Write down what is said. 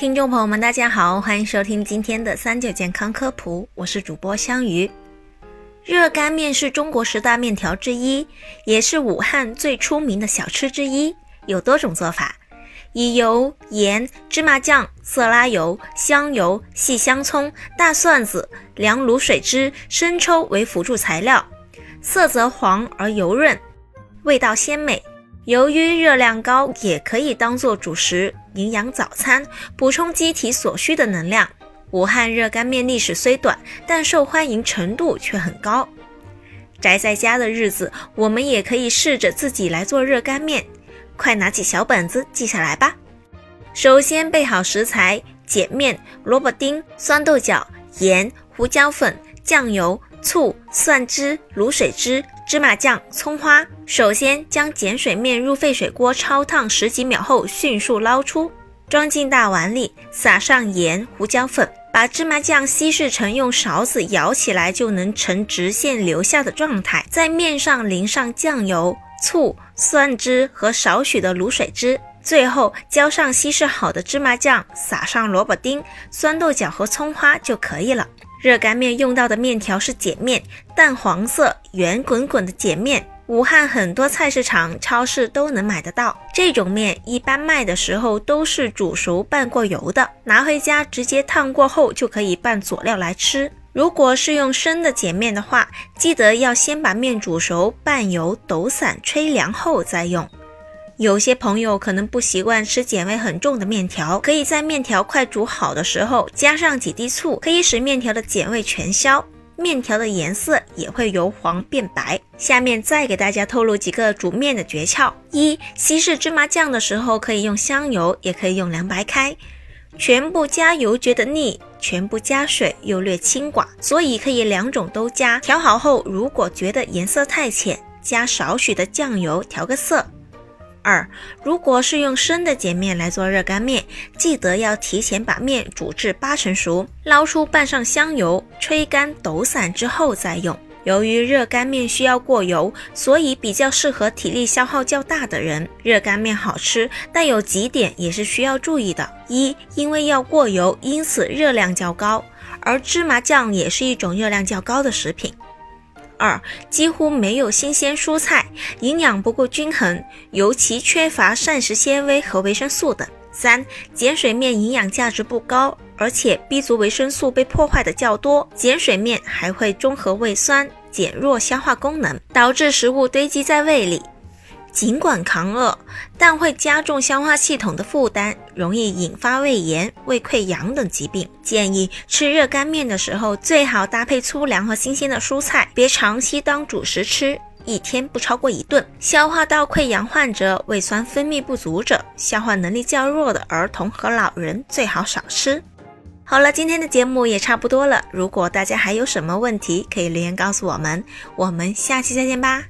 听众朋友们，大家好，欢迎收听今天的三九健康科普，我是主播香鱼。热干面是中国十大面条之一，也是武汉最出名的小吃之一，有多种做法，以油、盐、芝麻酱、色拉油、香油、细香葱、大蒜子、凉卤水汁、生抽为辅助材料，色泽黄而油润，味道鲜美。由于热量高，也可以当做主食、营养早餐，补充机体所需的能量。武汉热干面历史虽短，但受欢迎程度却很高。宅在家的日子，我们也可以试着自己来做热干面。快拿起小本子记下来吧。首先备好食材：碱面、萝卜丁、酸豆角、盐、胡椒粉、酱油、醋、蒜汁、卤水汁。芝麻酱、葱花。首先将碱水面入沸水锅焯烫十几秒后，迅速捞出，装进大碗里，撒上盐、胡椒粉，把芝麻酱稀释成用勺子舀起来就能呈直线流下的状态。在面上淋上酱油、醋、蒜汁和少许的卤水汁，最后浇上稀释好的芝麻酱，撒上萝卜丁、酸豆角和葱花就可以了。热干面用到的面条是碱面，淡黄色、圆滚滚的碱面，武汉很多菜市场、超市都能买得到。这种面一般卖的时候都是煮熟拌过油的，拿回家直接烫过后就可以拌佐料来吃。如果是用生的碱面的话，记得要先把面煮熟、拌油、抖散、吹凉后再用。有些朋友可能不习惯吃碱味很重的面条，可以在面条快煮好的时候加上几滴醋，可以使面条的碱味全消，面条的颜色也会由黄变白。下面再给大家透露几个煮面的诀窍：一、稀释芝麻酱的时候可以用香油，也可以用凉白开。全部加油觉得腻，全部加水又略清寡，所以可以两种都加。调好后，如果觉得颜色太浅，加少许的酱油调个色。二，如果是用生的碱面来做热干面，记得要提前把面煮至八成熟，捞出拌上香油，吹干抖散之后再用。由于热干面需要过油，所以比较适合体力消耗较大的人。热干面好吃，但有几点也是需要注意的：一，因为要过油，因此热量较高，而芝麻酱也是一种热量较高的食品。二几乎没有新鲜蔬菜，营养不够均衡，尤其缺乏膳食纤维和维生素等。三碱水面营养价值不高，而且 B 族维生素被破坏的较多，碱水面还会中和胃酸，减弱消化功能，导致食物堆积在胃里。尽管抗饿，但会加重消化系统的负担，容易引发胃炎、胃溃疡等疾病。建议吃热干面的时候，最好搭配粗粮和新鲜的蔬菜，别长期当主食吃，一天不超过一顿。消化道溃疡患者、胃酸分泌不足者、消化能力较弱的儿童和老人最好少吃。好了，今天的节目也差不多了。如果大家还有什么问题，可以留言告诉我们。我们下期再见吧。